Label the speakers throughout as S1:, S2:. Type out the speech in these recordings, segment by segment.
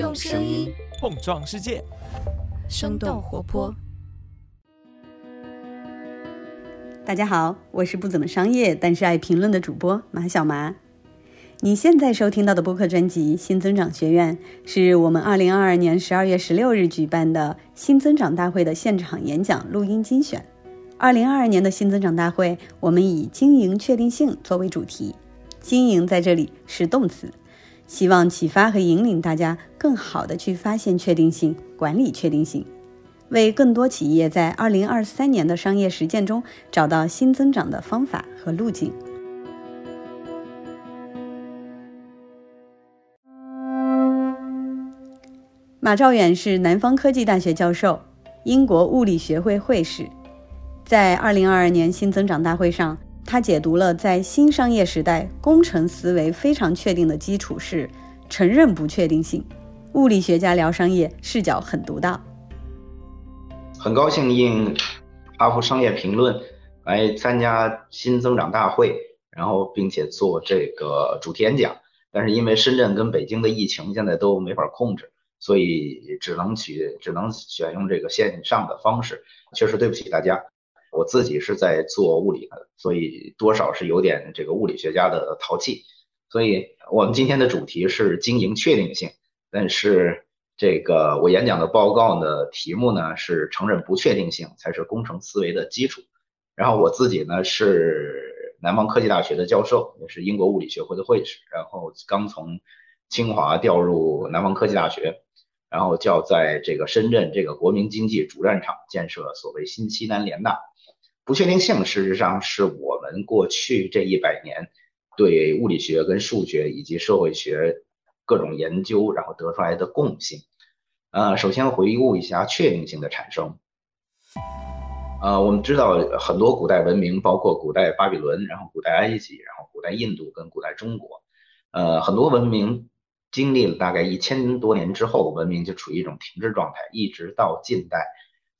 S1: 用声音
S2: 碰撞世界，
S1: 生动活泼。
S3: 大家好，我是不怎么商业但是爱评论的主播马小麻。你现在收听到的播客专辑《新增长学院》是我们二零二二年十二月十六日举办的新增长大会的现场演讲录音精选。二零二二年的新增长大会，我们以经营确定性作为主题，经营在这里是动词。希望启发和引领大家更好的去发现确定性、管理确定性，为更多企业在二零二三年的商业实践中找到新增长的方法和路径。马兆远是南方科技大学教授，英国物理学会会士，在二零二二年新增长大会上。他解读了在新商业时代，工程思维非常确定的基础是承认不确定性。物理学家聊商业视角很独到。
S4: 很高兴应哈佛商业评论来参加新增长大会，然后并且做这个主题演讲。但是因为深圳跟北京的疫情现在都没法控制，所以只能取只能选用这个线上的方式。确实对不起大家。我自己是在做物理的，所以多少是有点这个物理学家的淘气。所以我们今天的主题是经营确定性，但是这个我演讲的报告的题目呢是承认不确定性才是工程思维的基础。然后我自己呢是南方科技大学的教授，也是英国物理学会的会士，然后刚从清华调入南方科技大学。然后就要在这个深圳这个国民经济主战场建设所谓新西南联大。不确定性事实上是我们过去这一百年对物理学跟数学以及社会学各种研究然后得出来的共性。呃，首先回顾一下确定性的产生。呃，我们知道很多古代文明，包括古代巴比伦，然后古代埃及，然后古代印度跟古代中国，呃，很多文明。经历了大概一千多年之后，文明就处于一种停滞状态，一直到近代，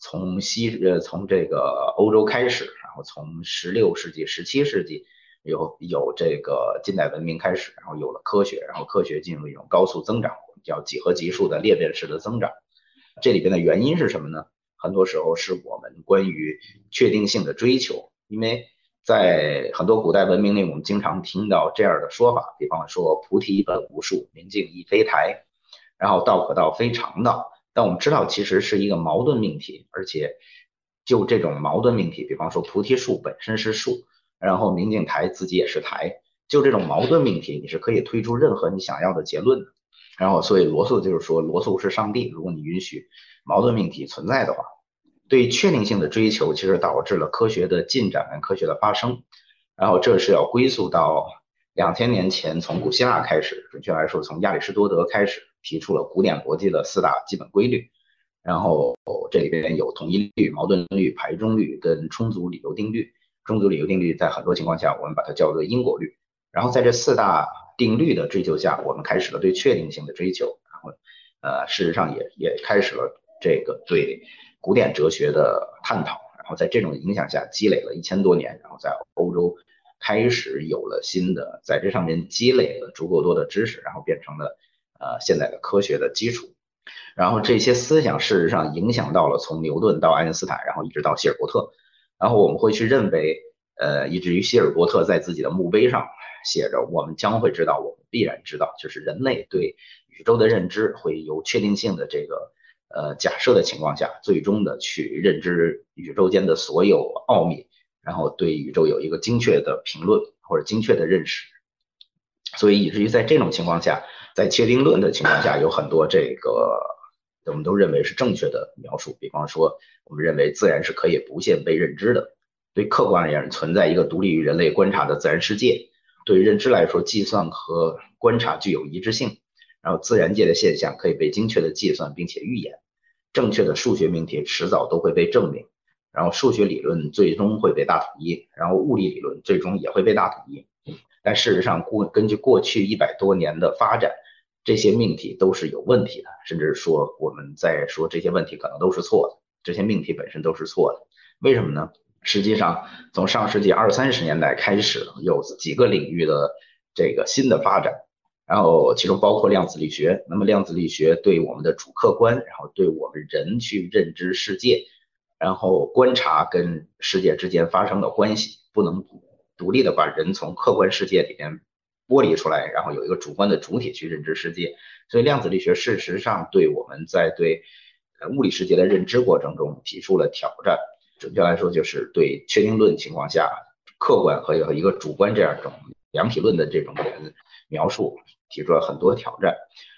S4: 从西呃从这个欧洲开始，然后从十六世纪、十七世纪有有这个近代文明开始，然后有了科学，然后科学进入一种高速增长，叫几何级数的裂变式的增长。这里边的原因是什么呢？很多时候是我们关于确定性的追求，因为。在很多古代文明里，我们经常听到这样的说法，比方说“菩提本无树，明镜亦非台”，然后“道可道，非常道”。但我们知道，其实是一个矛盾命题，而且就这种矛盾命题，比方说菩提树本身是树，然后明镜台自己也是台，就这种矛盾命题，你是可以推出任何你想要的结论的。然后，所以罗素就是说，罗素是上帝。如果你允许矛盾命题存在的话。对确定性的追求，其实导致了科学的进展跟科学的发生。然后这是要归宿到两千年前，从古希腊开始，准确来说，从亚里士多德开始提出了古典逻辑的四大基本规律。然后这里边有统一律、矛盾律、排中律跟充足理由定律。充足理由定律在很多情况下，我们把它叫做因果律。然后在这四大定律的追求下，我们开始了对确定性的追求。然后，呃，事实上也也开始了这个对。古典哲学的探讨，然后在这种影响下积累了一千多年，然后在欧洲开始有了新的，在这上面积累了足够多的知识，然后变成了呃现在的科学的基础。然后这些思想事实上影响到了从牛顿到爱因斯坦，然后一直到希尔伯特。然后我们会去认为，呃，以至于希尔伯特在自己的墓碑上写着：“我们将会知道，我们必然知道，就是人类对宇宙的认知会有确定性的这个。”呃，假设的情况下，最终的去认知宇宙间的所有奥秘，然后对宇宙有一个精确的评论或者精确的认识，所以以至于在这种情况下，在确定论的情况下，有很多这个我们都认为是正确的描述。比方说，我们认为自然是可以无限被认知的，对客观而言存在一个独立于人类观察的自然世界，对于认知来说，计算和观察具有一致性。然后，自然界的现象可以被精确的计算并且预言，正确的数学命题迟早都会被证明，然后数学理论最终会被大统一，然后物理理论最终也会被大统一。但事实上，过根据过去一百多年的发展，这些命题都是有问题的，甚至说我们在说这些问题可能都是错的，这些命题本身都是错的。为什么呢？实际上，从上世纪二三十年代开始，有几个领域的这个新的发展。然后其中包括量子力学。那么量子力学对我们的主客观，然后对我们人去认知世界，然后观察跟世界之间发生的关系，不能独立的把人从客观世界里边剥离出来，然后有一个主观的主体去认知世界。所以量子力学事实上对我们在对物理世界的认知过程中提出了挑战。准确来说，就是对确定论情况下客观和有一个主观这样一种两体论的这种描述。提出了很多挑战，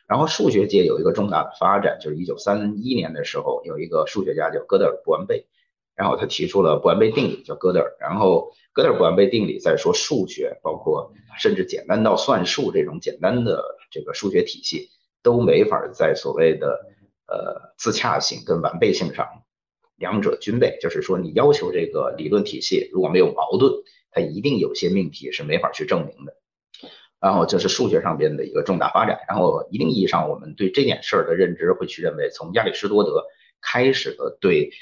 S4: 然后数学界有一个重大的发展，就是一九三一年的时候，有一个数学家叫哥德尔不完备，然后他提出了不完备定理，叫哥德尔。然后哥德尔不完备定理在说数学，包括甚至简单到算术这种简单的这个数学体系，都没法在所谓的呃自洽性跟完备性上两者均备，就是说你要求这个理论体系如果没有矛盾，它一定有些命题是没法去证明的。然后这是数学上边的一个重大发展，然后一定意义上，我们对这件事儿的认知会去认为，从亚里士多德开始的对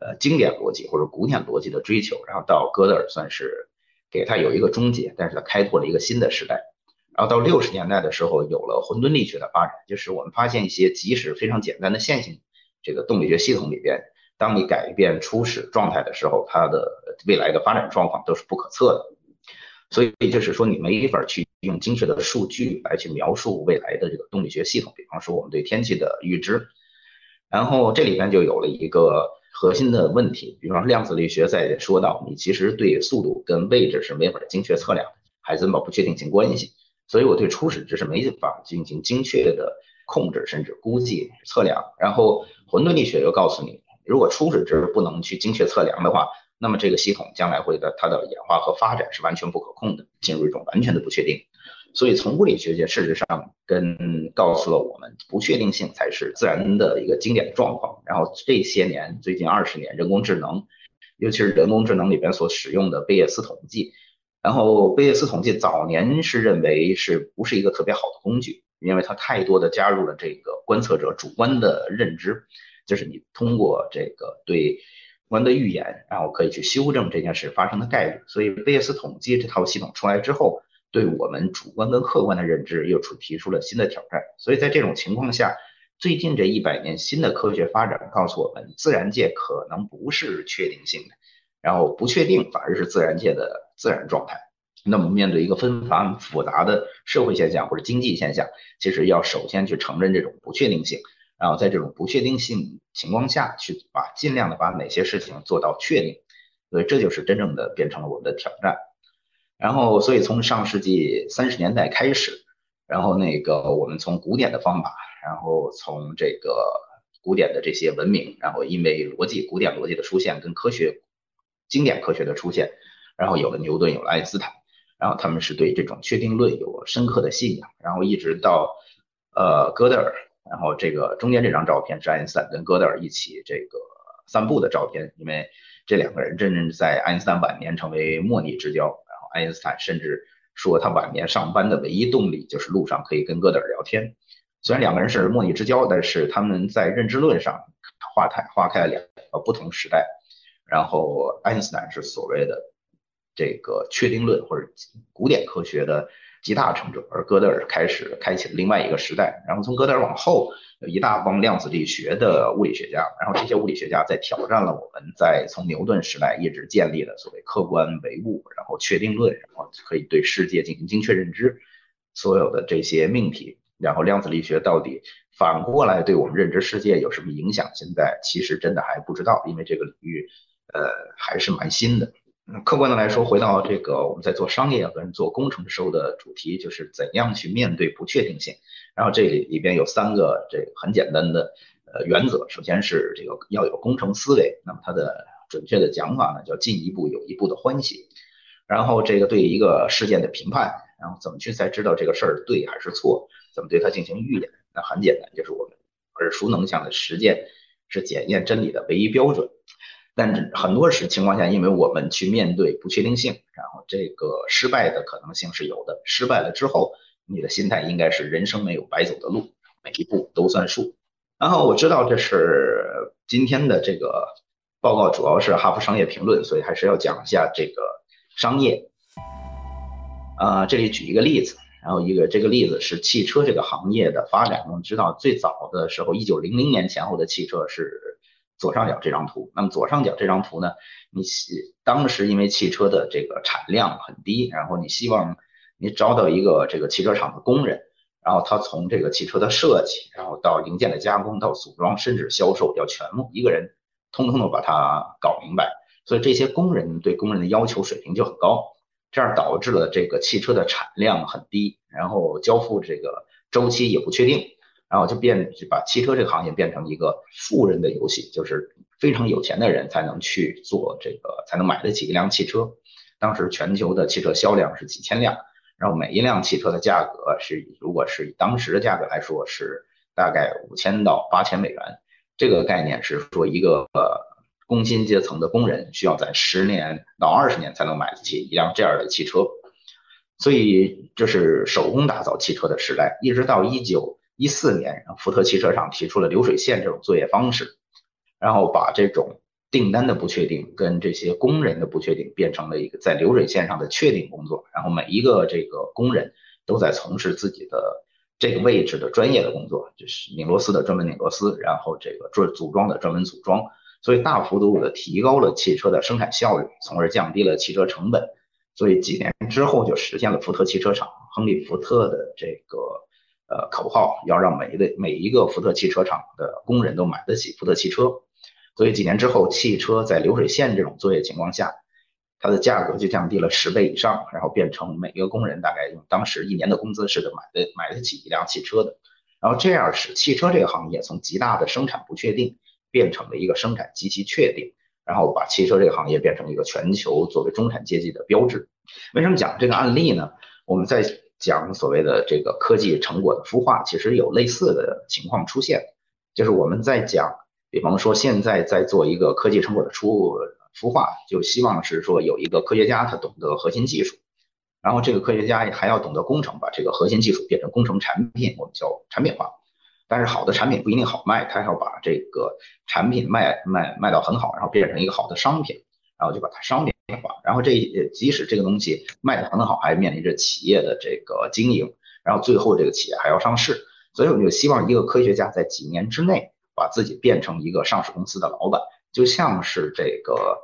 S4: 呃经典逻辑或者古典逻辑的追求，然后到哥德尔算是给他有一个终结，但是他开拓了一个新的时代。然后到六十年代的时候，有了混沌力学的发展，就是我们发现一些即使非常简单的线性这个动力学系统里边，当你改变初始状态的时候，它的未来的发展状况都是不可测的。所以就是说，你没法去用精确的数据来去描述未来的这个动力学系统。比方说，我们对天气的预知，然后这里边就有了一个核心的问题。比方说，量子力学在说到，你其实对速度跟位置是没法精确测量的，还怎么不确定性关系。所以我对初始值是没法进行精确的控制，甚至估计测量。然后混沌力学又告诉你，如果初始值不能去精确测量的话，那么这个系统将来会的它的演化和发展是完全不可控的，进入一种完全的不确定。所以从物理学界事实上跟告诉了我们，不确定性才是自然的一个经典状况。然后这些年最近二十年，人工智能，尤其是人工智能里边所使用的贝叶斯统计，然后贝叶斯统计早年是认为是不是一个特别好的工具，因为它太多的加入了这个观测者主观的认知，就是你通过这个对。观的预言，然后可以去修正这件事发生的概率。所以贝叶斯统计这套系统出来之后，对我们主观跟客观的认知又出提出了新的挑战。所以在这种情况下，最近这一百年新的科学发展告诉我们，自然界可能不是确定性的，然后不确定反而是自然界的自然状态。那么面对一个纷繁复杂的社会现象或者经济现象，其实要首先去承认这种不确定性。然后在这种不确定性情况下去把尽量的把哪些事情做到确定，所以这就是真正的变成了我们的挑战。然后，所以从上世纪三十年代开始，然后那个我们从古典的方法，然后从这个古典的这些文明，然后因为逻辑古典逻辑的出现跟科学经典科学的出现，然后有了牛顿，有了爱因斯坦，然后他们是对这种确定论有深刻的信仰，然后一直到呃哥德尔。然后这个中间这张照片是爱因斯坦跟哥德尔一起这个散步的照片，因为这两个人真正在爱因斯坦晚年成为莫逆之交。爱因斯坦甚至说他晚年上班的唯一动力就是路上可以跟哥德尔聊天。虽然两个人是莫逆之交，但是他们在认知论上划开划开了两个不同时代。然后爱因斯坦是所谓的这个确定论或者古典科学的。集大成者，而哥德尔开始开启了另外一个时代。然后从哥德尔往后，有一大帮量子力学的物理学家。然后这些物理学家在挑战了我们在从牛顿时代一直建立的所谓客观唯物，然后确定论，然后可以对世界进行精确认知，所有的这些命题。然后量子力学到底反过来对我们认知世界有什么影响？现在其实真的还不知道，因为这个领域呃还是蛮新的。客观的来说，回到这个我们在做商业跟做工程时候的主题，就是怎样去面对不确定性。然后这里里边有三个这个很简单的呃原则，首先是这个要有工程思维，那么它的准确的讲法呢叫进一步有一步的欢喜。然后这个对一个事件的评判，然后怎么去才知道这个事儿对还是错，怎么对它进行预演？那很简单，就是我们耳熟能详的实践是检验真理的唯一标准。但很多时情况下，因为我们去面对不确定性，然后这个失败的可能性是有的。失败了之后，你的心态应该是人生没有白走的路，每一步都算数。然后我知道这是今天的这个报告，主要是哈佛商业评论，所以还是要讲一下这个商业。啊，这里举一个例子，然后一个这个例子是汽车这个行业的发展。我们知道最早的时候，一九零零年前后的汽车是左上角这张图。那么左上角这张图呢，你当时因为汽车的这个产量很低，然后你希望你招到一个这个汽车厂的工人，然后他从这个汽车的设计，然后到零件的加工，到组装，甚至销售，要全部一个人通通的把它搞明白。所以这些工人对工人的要求水平就很高。这样导致了这个汽车的产量很低，然后交付这个周期也不确定，然后就变把汽车这个行业变成一个富人的游戏，就是非常有钱的人才能去做这个，才能买得起一辆汽车。当时全球的汽车销量是几千辆，然后每一辆汽车的价格是，如果是以当时的价格来说，是大概五千到八千美元。这个概念是说一个呃。工薪阶层的工人需要在十年到二十年才能买得起一辆这样的汽车，所以这是手工打造汽车的时代。一直到一九一四年，福特汽车厂提出了流水线这种作业方式，然后把这种订单的不确定跟这些工人的不确定变成了一个在流水线上的确定工作。然后每一个这个工人都在从事自己的这个位置的专业的工作，就是拧螺丝的专门拧螺丝，然后这个做组装的专门组装。所以大幅度的提高了汽车的生产效率，从而降低了汽车成本。所以几年之后就实现了福特汽车厂亨利·福特的这个呃口号，要让每一个每一个福特汽车厂的工人都买得起福特汽车。所以几年之后，汽车在流水线这种作业情况下，它的价格就降低了十倍以上，然后变成每个工人大概用当时一年的工资是买的买得起一辆汽车的。然后这样使汽车这个行业从极大的生产不确定。变成了一个生产极其确定，然后把汽车这个行业变成一个全球作为中产阶级的标志。为什么讲这个案例呢？我们在讲所谓的这个科技成果的孵化，其实有类似的情况出现。就是我们在讲，比方说现在在做一个科技成果的出孵化，就希望是说有一个科学家他懂得核心技术，然后这个科学家还要懂得工程，把这个核心技术变成工程产品，我们叫产品化。但是好的产品不一定好卖，他要把这个产品卖卖卖到很好，然后变成一个好的商品，然后就把它商品然后这即使这个东西卖得很好，还面临着企业的这个经营，然后最后这个企业还要上市。所以我们就希望一个科学家在几年之内把自己变成一个上市公司的老板，就像是这个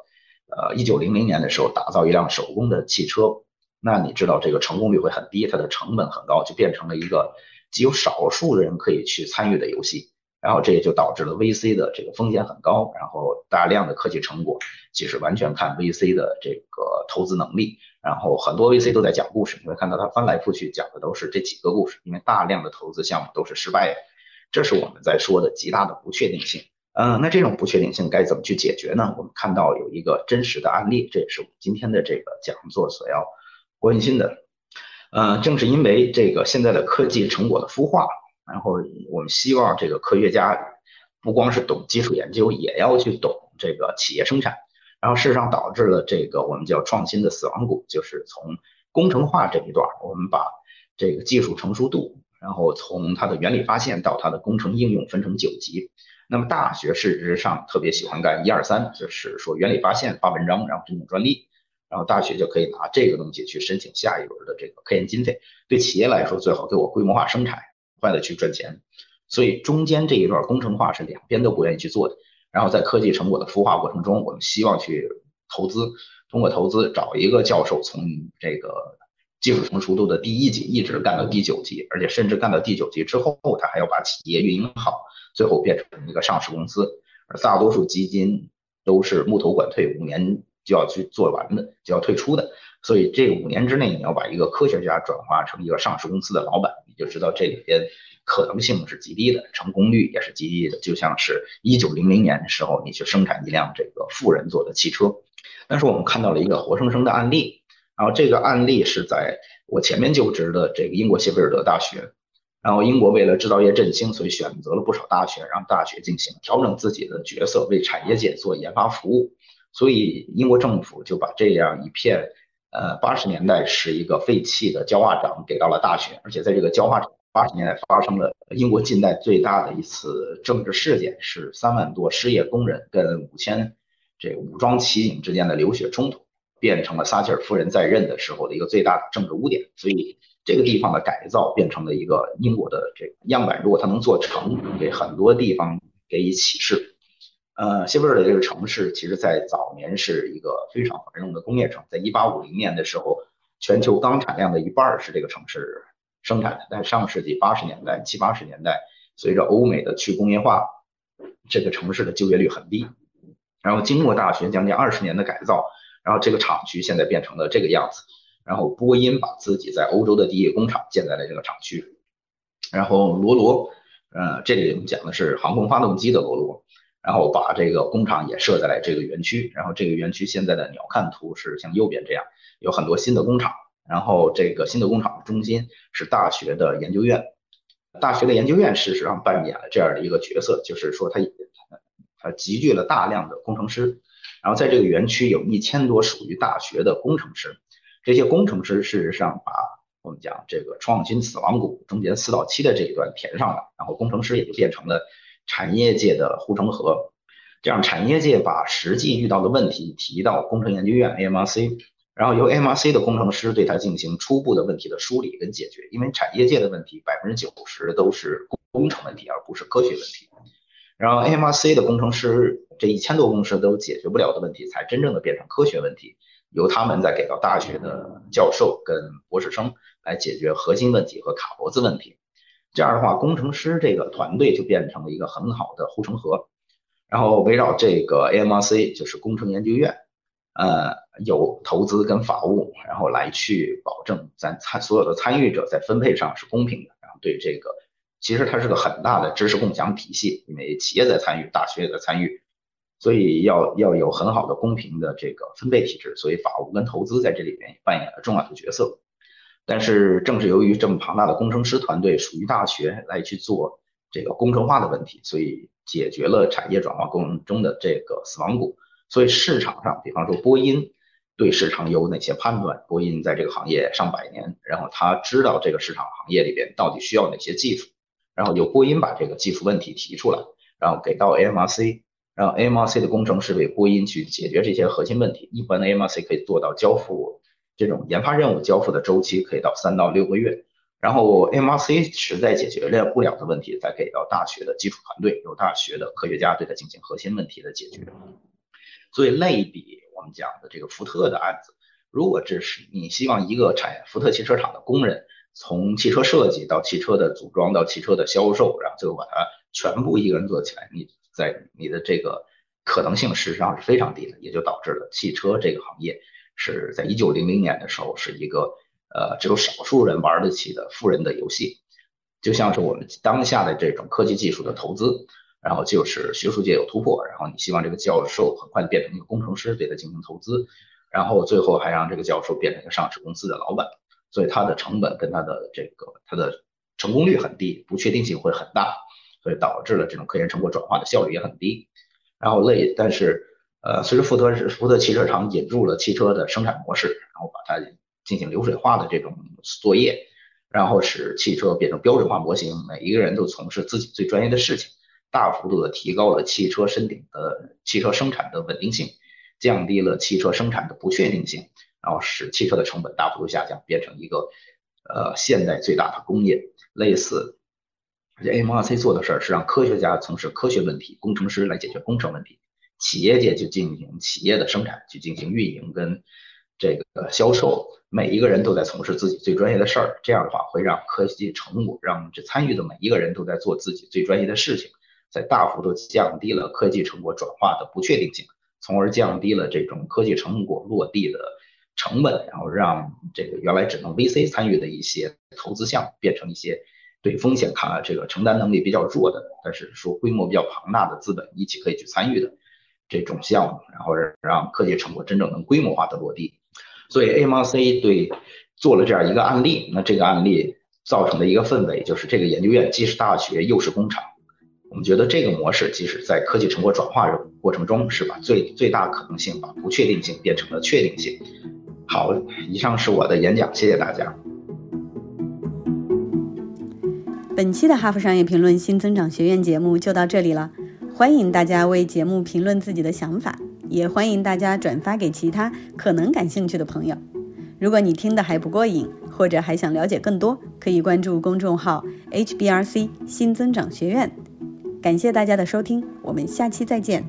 S4: 呃一九零零年的时候打造一辆手工的汽车，那你知道这个成功率会很低，它的成本很高，就变成了一个。只有少数的人可以去参与的游戏，然后这也就导致了 VC 的这个风险很高，然后大量的科技成果其实完全看 VC 的这个投资能力，然后很多 VC 都在讲故事，你会看到他翻来覆去讲的都是这几个故事，因为大量的投资项目都是失败的，这是我们在说的极大的不确定性。嗯，那这种不确定性该怎么去解决呢？我们看到有一个真实的案例，这也是我们今天的这个讲座所要关心的。呃，正是因为这个现在的科技成果的孵化，然后我们希望这个科学家不光是懂基础研究，也要去懂这个企业生产。然后事实上导致了这个我们叫创新的死亡谷，就是从工程化这一段，我们把这个技术成熟度，然后从它的原理发现到它的工程应用分成九级。那么大学事实上特别喜欢干一二三，就是说原理发现、发文章，然后申请专利。然后大学就可以拿这个东西去申请下一轮的这个科研经费。对企业来说，最好给我规模化生产，快的去赚钱。所以中间这一段工程化是两边都不愿意去做的。然后在科技成果的孵化过程中，我们希望去投资，通过投资找一个教授，从这个技术成熟度的第一级一直干到第九级，而且甚至干到第九级之后，他还要把企业运营好，最后变成一个上市公司。而大多数基金都是木头管退五年。就要去做完的，就要退出的，所以这五年之内，你要把一个科学家转化成一个上市公司的老板，你就知道这里边可能性是极低的，成功率也是极低的。就像是一九零零年的时候，你去生产一辆这个富人做的汽车，但是我们看到了一个活生生的案例，然后这个案例是在我前面就职的这个英国谢菲尔德大学，然后英国为了制造业振兴，所以选择了不少大学，让大学进行调整自己的角色，为产业界做研发服务。所以英国政府就把这样一片，呃，八十年代是一个废弃的焦化厂给到了大学，而且在这个焦化厂八十年代发生了英国近代最大的一次政治事件，是三万多失业工人跟五千这武装骑警之间的流血冲突，变成了撒切尔夫人在任的时候的一个最大的政治污点。所以这个地方的改造变成了一个英国的这个样板，如果它能做成，给很多地方给予启示。呃，谢菲尔德这个城市，其实在早年是一个非常繁荣的工业城，在1850年的时候，全球钢产量的一半是这个城市生产的。但上世纪80年代、七八十年代，随着欧美的去工业化，这个城市的就业率很低。然后经过大学将近二十年的改造，然后这个厂区现在变成了这个样子。然后波音把自己在欧洲的第一工厂建在了这个厂区。然后罗罗，呃，这里我们讲的是航空发动机的罗罗。然后把这个工厂也设在了这个园区，然后这个园区现在的鸟瞰图是像右边这样，有很多新的工厂，然后这个新的工厂中心是大学的研究院，大学的研究院事实上扮演了这样的一个角色，就是说它它集聚了大量的工程师，然后在这个园区有一千多属于大学的工程师，这些工程师事实上把我们讲这个创新死亡谷中间四到七的这一段填上了，然后工程师也就变成了。产业界的护城河，这样产业界把实际遇到的问题提到工程研究院 AMRC，然后由 AMRC 的工程师对它进行初步的问题的梳理跟解决。因为产业界的问题百分之九十都是工程问题，而不是科学问题。然后 AMRC 的工程师这一千多公司都解决不了的问题，才真正的变成科学问题，由他们再给到大学的教授跟博士生来解决核心问题和卡脖子问题。这样的话，工程师这个团队就变成了一个很好的护城河，然后围绕这个 AMRC 就是工程研究院，呃，有投资跟法务，然后来去保证咱参所有的参与者在分配上是公平的，然后对这个其实它是个很大的知识共享体系，因为企业在参与，大学也在参与，所以要要有很好的公平的这个分配体制，所以法务跟投资在这里边扮演了重要的角色。但是正是由于这么庞大的工程师团队属于大学来去做这个工程化的问题，所以解决了产业转化过程中的这个死亡谷。所以市场上，比方说波音对市场有哪些判断？波音在这个行业上百年，然后他知道这个市场行业里边到底需要哪些技术，然后由波音把这个技术问题提出来，然后给到 AMRC，让 AMRC 的工程师为波音去解决这些核心问题。一般的 AMRC 可以做到交付。这种研发任务交付的周期可以到三到六个月，然后 MRC 实在解决了不了的问题，再给到大学的基础团队，由大学的科学家对它进行核心问题的解决。所以类比我们讲的这个福特的案子，如果这是你希望一个产福特汽车厂的工人，从汽车设计到汽车的组装到汽车的销售，然后最后把它全部一个人做起来，你在你的这个可能性事实上是非常低的，也就导致了汽车这个行业。是在一九零零年的时候，是一个呃只有少数人玩得起的富人的游戏，就像是我们当下的这种科技技术的投资，然后就是学术界有突破，然后你希望这个教授很快变成一个工程师，对他进行投资，然后最后还让这个教授变成一个上市公司的老板，所以它的成本跟它的这个它的成功率很低，不确定性会很大，所以导致了这种科研成果转化的效率也很低，然后类但是。呃，随着福特是福特汽车厂引入了汽车的生产模式，然后把它进行流水化的这种作业，然后使汽车变成标准化模型，每一个人都从事自己最专业的事情，大幅度的提高了汽车身顶的汽车生产的稳定性，降低了汽车生产的不确定性，然后使汽车的成本大幅度下降，变成一个呃现代最大的工业。类似这 MRC 做的事儿是让科学家从事科学问题，工程师来解决工程问题。企业界就进行企业的生产，去进行运营跟这个销售，每一个人都在从事自己最专业的事儿。这样的话，会让科技成果，让这参与的每一个人都在做自己最专业的事情，在大幅度降低了科技成果转化的不确定性，从而降低了这种科技成果落地的成本，然后让这个原来只能 VC 参与的一些投资项目，变成一些对风险抗这个承担能力比较弱的，但是说规模比较庞大的资本一起可以去参与的。这种项目，然后让科技成果真正能规模化的落地，所以 AMRC 对做了这样一个案例，那这个案例造成的一个氛围就是这个研究院既是大学又是工厂。我们觉得这个模式即使在科技成果转化过程中，是把最最大可能性把不确定性变成了确定性。好，以上是我的演讲，谢谢大家。
S3: 本期的《哈佛商业评论》新增长学院节目就到这里了。欢迎大家为节目评论自己的想法也欢迎大家转发给其他可能感兴趣的朋友。如果你听得还不过瘾或者还想了解更多可以关注公众号 hbrc 新增长学院。感谢大家的收听我们下期再见。